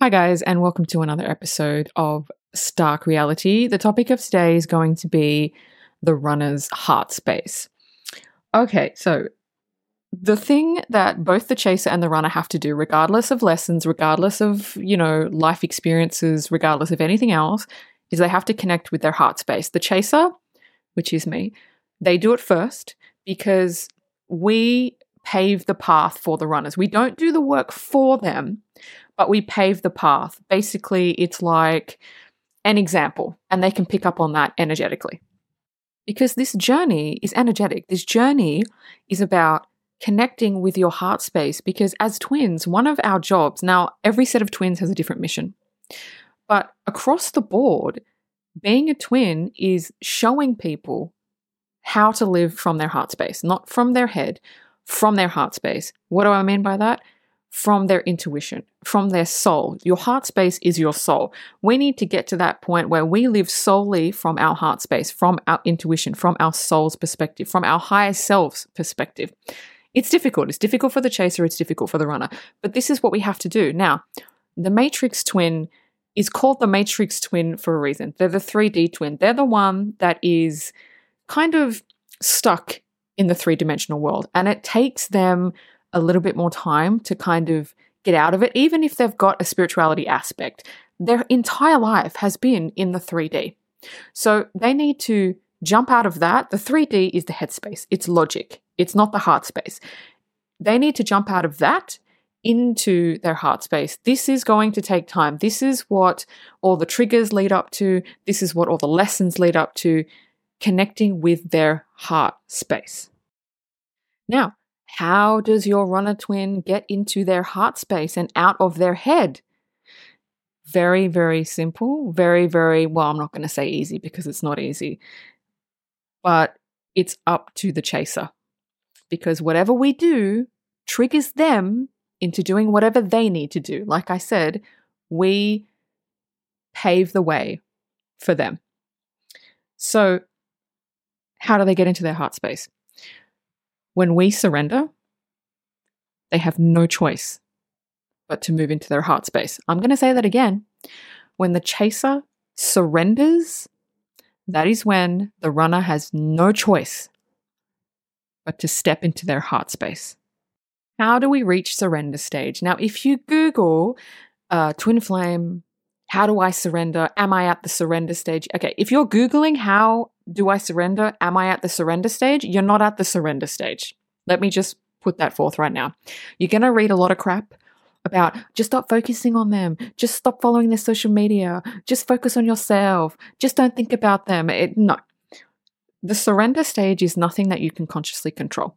Hi, guys, and welcome to another episode of Stark Reality. The topic of today is going to be the runner's heart space. Okay, so the thing that both the chaser and the runner have to do, regardless of lessons, regardless of, you know, life experiences, regardless of anything else, is they have to connect with their heart space. The chaser, which is me, they do it first because we pave the path for the runners. We don't do the work for them, but we pave the path. Basically, it's like an example, and they can pick up on that energetically. Because this journey is energetic. This journey is about connecting with your heart space. Because as twins, one of our jobs now, every set of twins has a different mission. But across the board, being a twin is showing people how to live from their heart space, not from their head, from their heart space. What do I mean by that? From their intuition, from their soul. Your heart space is your soul. We need to get to that point where we live solely from our heart space, from our intuition, from our soul's perspective, from our higher self's perspective. It's difficult. It's difficult for the chaser, it's difficult for the runner. But this is what we have to do. Now, the matrix twin is called the matrix twin for a reason. They're the 3D twin. They're the one that is kind of stuck in the three dimensional world. And it takes them a little bit more time to kind of get out of it, even if they've got a spirituality aspect. Their entire life has been in the 3D. So they need to jump out of that. The 3D is the headspace, it's logic, it's not the heart space. They need to jump out of that into their heart space. This is going to take time. This is what all the triggers lead up to. This is what all the lessons lead up to connecting with their heart space. Now, how does your runner twin get into their heart space and out of their head? Very, very simple. Very, very, well, I'm not going to say easy because it's not easy, but it's up to the chaser. Because whatever we do triggers them into doing whatever they need to do. Like I said, we pave the way for them. So, how do they get into their heart space? When we surrender, they have no choice but to move into their heart space. I'm going to say that again. When the chaser surrenders, that is when the runner has no choice but to step into their heart space. How do we reach surrender stage? Now, if you Google uh, twin flame, how do I surrender? Am I at the surrender stage? Okay, if you're Googling how do I surrender? Am I at the surrender stage? You're not at the surrender stage. Let me just put that forth right now. You're going to read a lot of crap about just stop focusing on them, just stop following their social media, just focus on yourself, just don't think about them. It, no. The surrender stage is nothing that you can consciously control.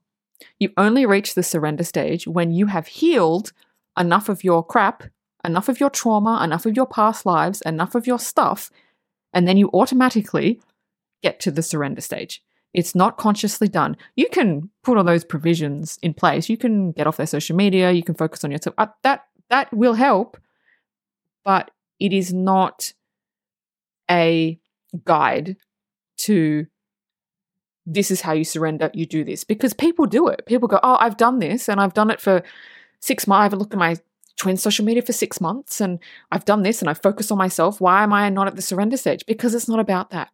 You only reach the surrender stage when you have healed enough of your crap, enough of your trauma, enough of your past lives, enough of your stuff, and then you automatically get to the surrender stage. It's not consciously done. You can put all those provisions in place. You can get off their social media. You can focus on yourself. Uh, that that will help, but it is not a guide to this is how you surrender. You do this because people do it. People go, oh, I've done this and I've done it for six months. I've looked at my twin social media for six months and I've done this and I focus on myself. Why am I not at the surrender stage? Because it's not about that.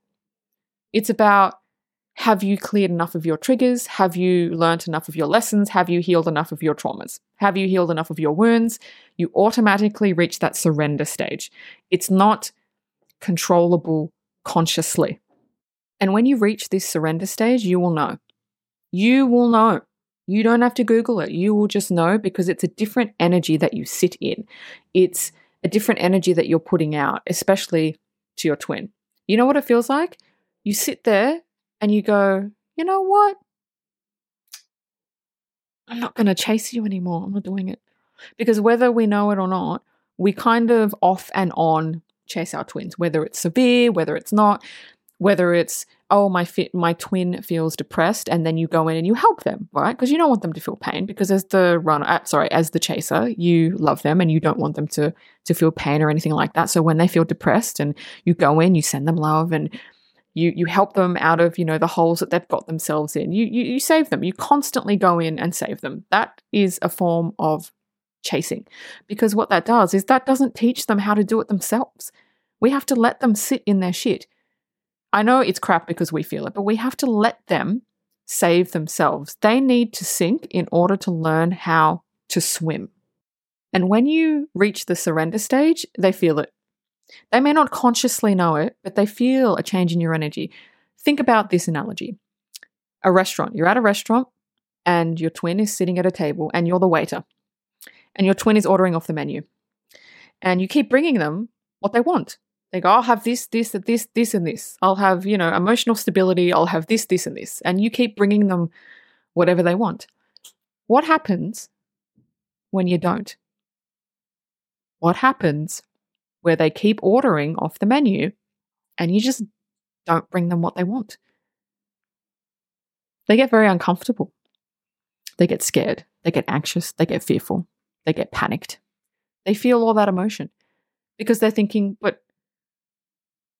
It's about have you cleared enough of your triggers? Have you learned enough of your lessons? Have you healed enough of your traumas? Have you healed enough of your wounds? You automatically reach that surrender stage. It's not controllable consciously. And when you reach this surrender stage, you will know. You will know. You don't have to Google it. You will just know because it's a different energy that you sit in. It's a different energy that you're putting out, especially to your twin. You know what it feels like? You sit there and you go, you know what? I'm not going to chase you anymore. I'm not doing it. Because whether we know it or not, we kind of off and on chase our twins, whether it's severe, whether it's not, whether it's, oh, my fit, my twin feels depressed, and then you go in and you help them, right? Because you don't want them to feel pain. Because as the runner, uh, sorry, as the chaser, you love them and you don't want them to to feel pain or anything like that. So when they feel depressed, and you go in, you send them love and you you help them out of you know the holes that they've got themselves in you, you you save them you constantly go in and save them that is a form of chasing. Because what that does is that doesn't teach them how to do it themselves. We have to let them sit in their shit. I know it's crap because we feel it, but we have to let them save themselves. They need to sink in order to learn how to swim. And when you reach the surrender stage, they feel it. They may not consciously know it, but they feel a change in your energy. Think about this analogy a restaurant. You're at a restaurant and your twin is sitting at a table and you're the waiter. And your twin is ordering off the menu. And you keep bringing them what they want. They go, I'll have this, this, this, this, and this. I'll have, you know, emotional stability. I'll have this, this, and this. And you keep bringing them whatever they want. What happens when you don't? What happens where they keep ordering off the menu and you just don't bring them what they want? They get very uncomfortable. They get scared. They get anxious. They get fearful. They get panicked. They feel all that emotion because they're thinking, but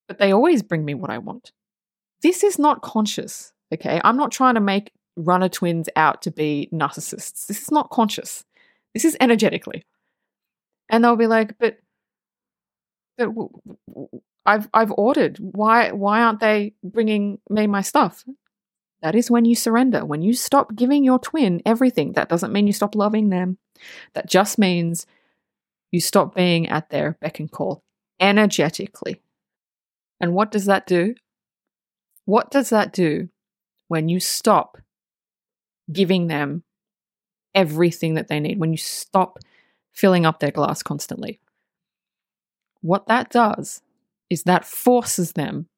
but they always bring me what I want. This is not conscious, okay? I'm not trying to make runner twins out to be narcissists. This is not conscious. This is energetically. And they'll be like, but but I've I've ordered. Why why aren't they bringing me my stuff? That is when you surrender. When you stop giving your twin everything. That doesn't mean you stop loving them. That just means you stop being at their beck and call energetically. And what does that do? What does that do when you stop giving them everything that they need, when you stop filling up their glass constantly? What that does is that forces them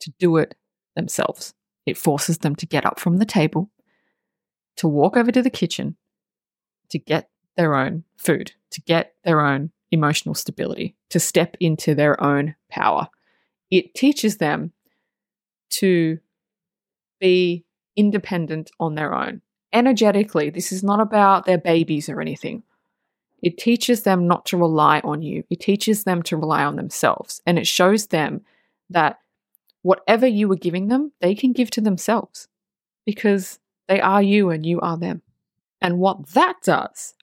to do it themselves. It forces them to get up from the table, to walk over to the kitchen, to get their own food, to get their own emotional stability, to step into their own power it teaches them to be independent on their own. Energetically, this is not about their babies or anything. It teaches them not to rely on you. It teaches them to rely on themselves. And it shows them that whatever you are giving them, they can give to themselves because they are you and you are them. And what that does,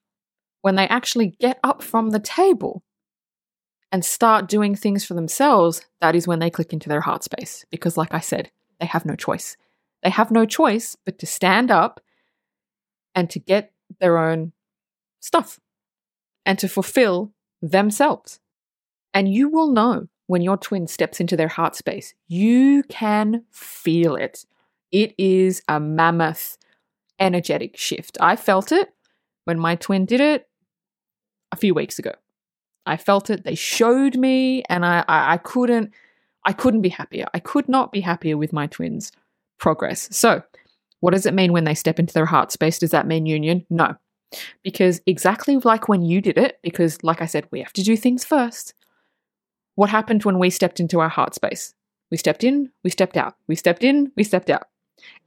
when they actually get up from the table and start doing things for themselves, that is when they click into their heart space. Because, like I said, they have no choice. They have no choice but to stand up and to get their own stuff and to fulfill themselves. And you will know when your twin steps into their heart space, you can feel it. It is a mammoth energetic shift. I felt it when my twin did it a few weeks ago. I felt it. They showed me, and I, I, I couldn't, I couldn't be happier. I could not be happier with my twins' progress. So, what does it mean when they step into their heart space? Does that mean union? No, because exactly like when you did it, because like I said, we have to do things first. What happened when we stepped into our heart space? We stepped in, we stepped out. We stepped in, we stepped out.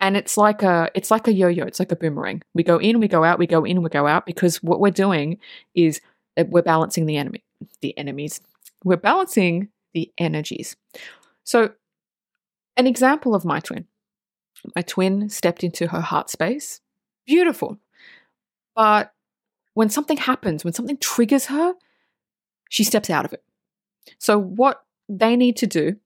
And it's like a it's like a yo-yo, it's like a boomerang. We go in, we go out, we go in, we go out because what we're doing is uh, we're balancing the enemy the enemies. We're balancing the energies. So, an example of my twin. My twin stepped into her heart space. Beautiful. But when something happens, when something triggers her, she steps out of it. So, what they need to do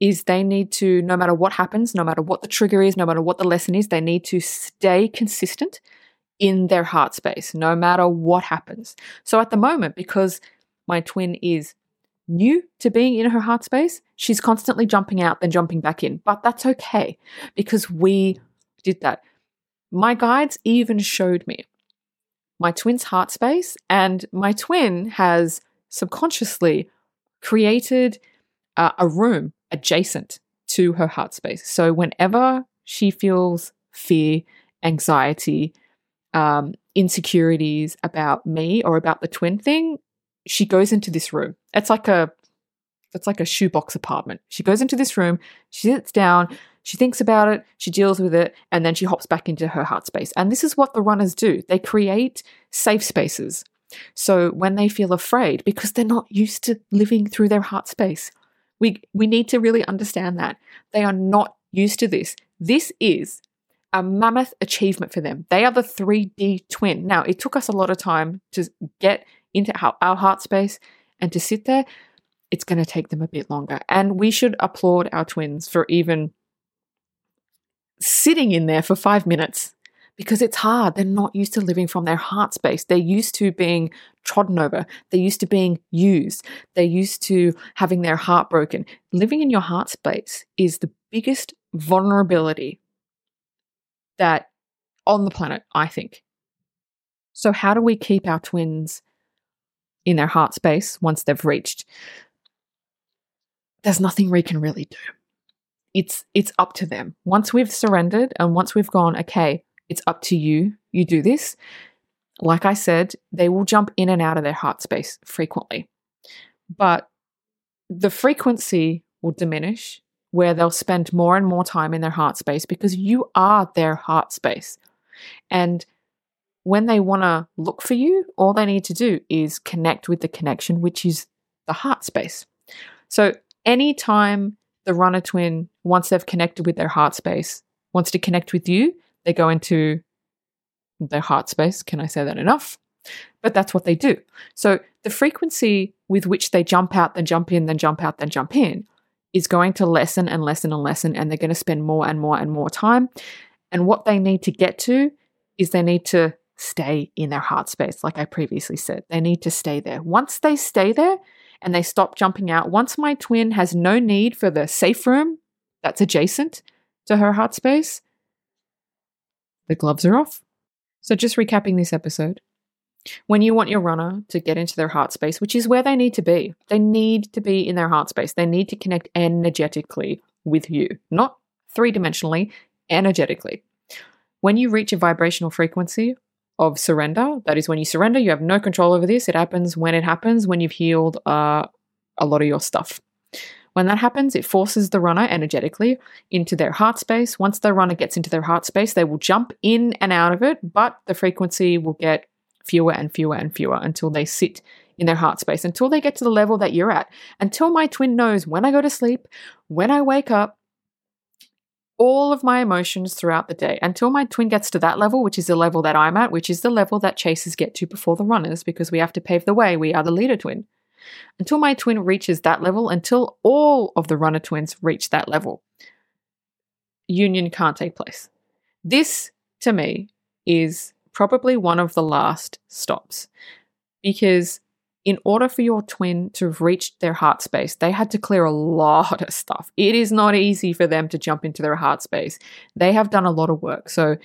is they need to, no matter what happens, no matter what the trigger is, no matter what the lesson is, they need to stay consistent in their heart space, no matter what happens. So, at the moment, because my twin is new to being in her heart space, she's constantly jumping out, then jumping back in. But that's okay because we did that. My guides even showed me my twin's heart space, and my twin has subconsciously created uh, a room adjacent to her heart space. So whenever she feels fear, anxiety, um, insecurities about me or about the twin thing, she goes into this room. It's like a it's like a shoebox apartment. She goes into this room, she sits down, she thinks about it, she deals with it, and then she hops back into her heart space. And this is what the runners do. They create safe spaces. So when they feel afraid, because they're not used to living through their heart space, we we need to really understand that. They are not used to this. This is a mammoth achievement for them. They are the 3D twin. Now, it took us a lot of time to get into our, our heart space and to sit there. It's going to take them a bit longer. And we should applaud our twins for even sitting in there for five minutes because it's hard. They're not used to living from their heart space. They're used to being trodden over. They're used to being used. They're used to having their heart broken. Living in your heart space is the biggest vulnerability that on the planet, I think. So, how do we keep our twins in their heart space once they've reached? There's nothing we can really do. It's it's up to them. Once we've surrendered and once we've gone, okay, it's up to you. You do this. Like I said, they will jump in and out of their heart space frequently. But the frequency will diminish where they'll spend more and more time in their heart space because you are their heart space. And when they want to look for you, all they need to do is connect with the connection, which is the heart space. So, anytime the runner twin, once they've connected with their heart space, wants to connect with you, they go into their heart space. Can I say that enough? But that's what they do. So, the frequency with which they jump out, then jump in, then jump out, then jump in is going to lessen and lessen and lessen, and they're going to spend more and more and more time. And what they need to get to is they need to stay in their heart space, like I previously said. They need to stay there. Once they stay there and they stop jumping out, once my twin has no need for the safe room that's adjacent to her heart space, the gloves are off. So, just recapping this episode when you want your runner to get into their heart space, which is where they need to be, they need to be in their heart space. They need to connect energetically with you, not three dimensionally, energetically. When you reach a vibrational frequency of surrender, that is when you surrender, you have no control over this. It happens when it happens, when you've healed uh, a lot of your stuff. When that happens, it forces the runner energetically into their heart space. Once the runner gets into their heart space, they will jump in and out of it, but the frequency will get fewer and fewer and fewer until they sit in their heart space, until they get to the level that you're at, until my twin knows when I go to sleep, when I wake up, all of my emotions throughout the day, until my twin gets to that level, which is the level that I'm at, which is the level that chasers get to before the runners, because we have to pave the way. We are the leader twin. Until my twin reaches that level, until all of the runner twins reach that level, union can't take place. This, to me, is probably one of the last stops because in order for your twin to reached their heart space, they had to clear a lot of stuff. It is not easy for them to jump into their heart space. They have done a lot of work. So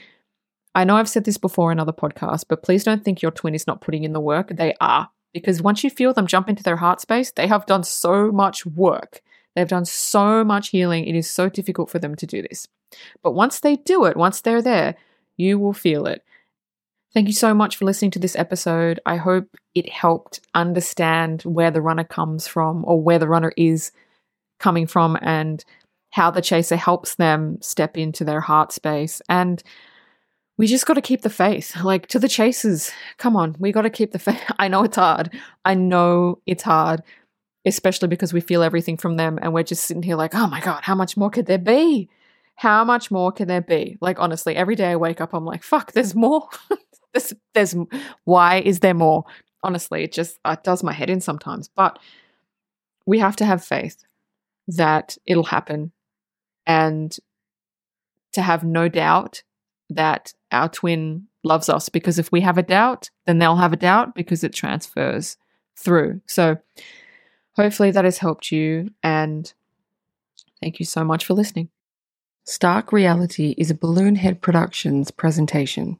I know I've said this before in other podcasts, but please don't think your twin is not putting in the work. They are. Because once you feel them jump into their heart space, they have done so much work. They've done so much healing. It is so difficult for them to do this. But once they do it, once they're there, you will feel it. Thank you so much for listening to this episode. I hope it helped understand where the runner comes from or where the runner is coming from and how the chaser helps them step into their heart space. And we just got to keep the faith. Like to the chasers, come on, we got to keep the faith. I know it's hard. I know it's hard, especially because we feel everything from them and we're just sitting here like, oh my God, how much more could there be? How much more can there be? Like, honestly, every day I wake up, I'm like, fuck, there's more. There's, there's why is there more? Honestly, it just it does my head in sometimes. But we have to have faith that it'll happen, and to have no doubt that our twin loves us. Because if we have a doubt, then they'll have a doubt because it transfers through. So hopefully that has helped you, and thank you so much for listening. Stark Reality is a Balloon Head Productions presentation.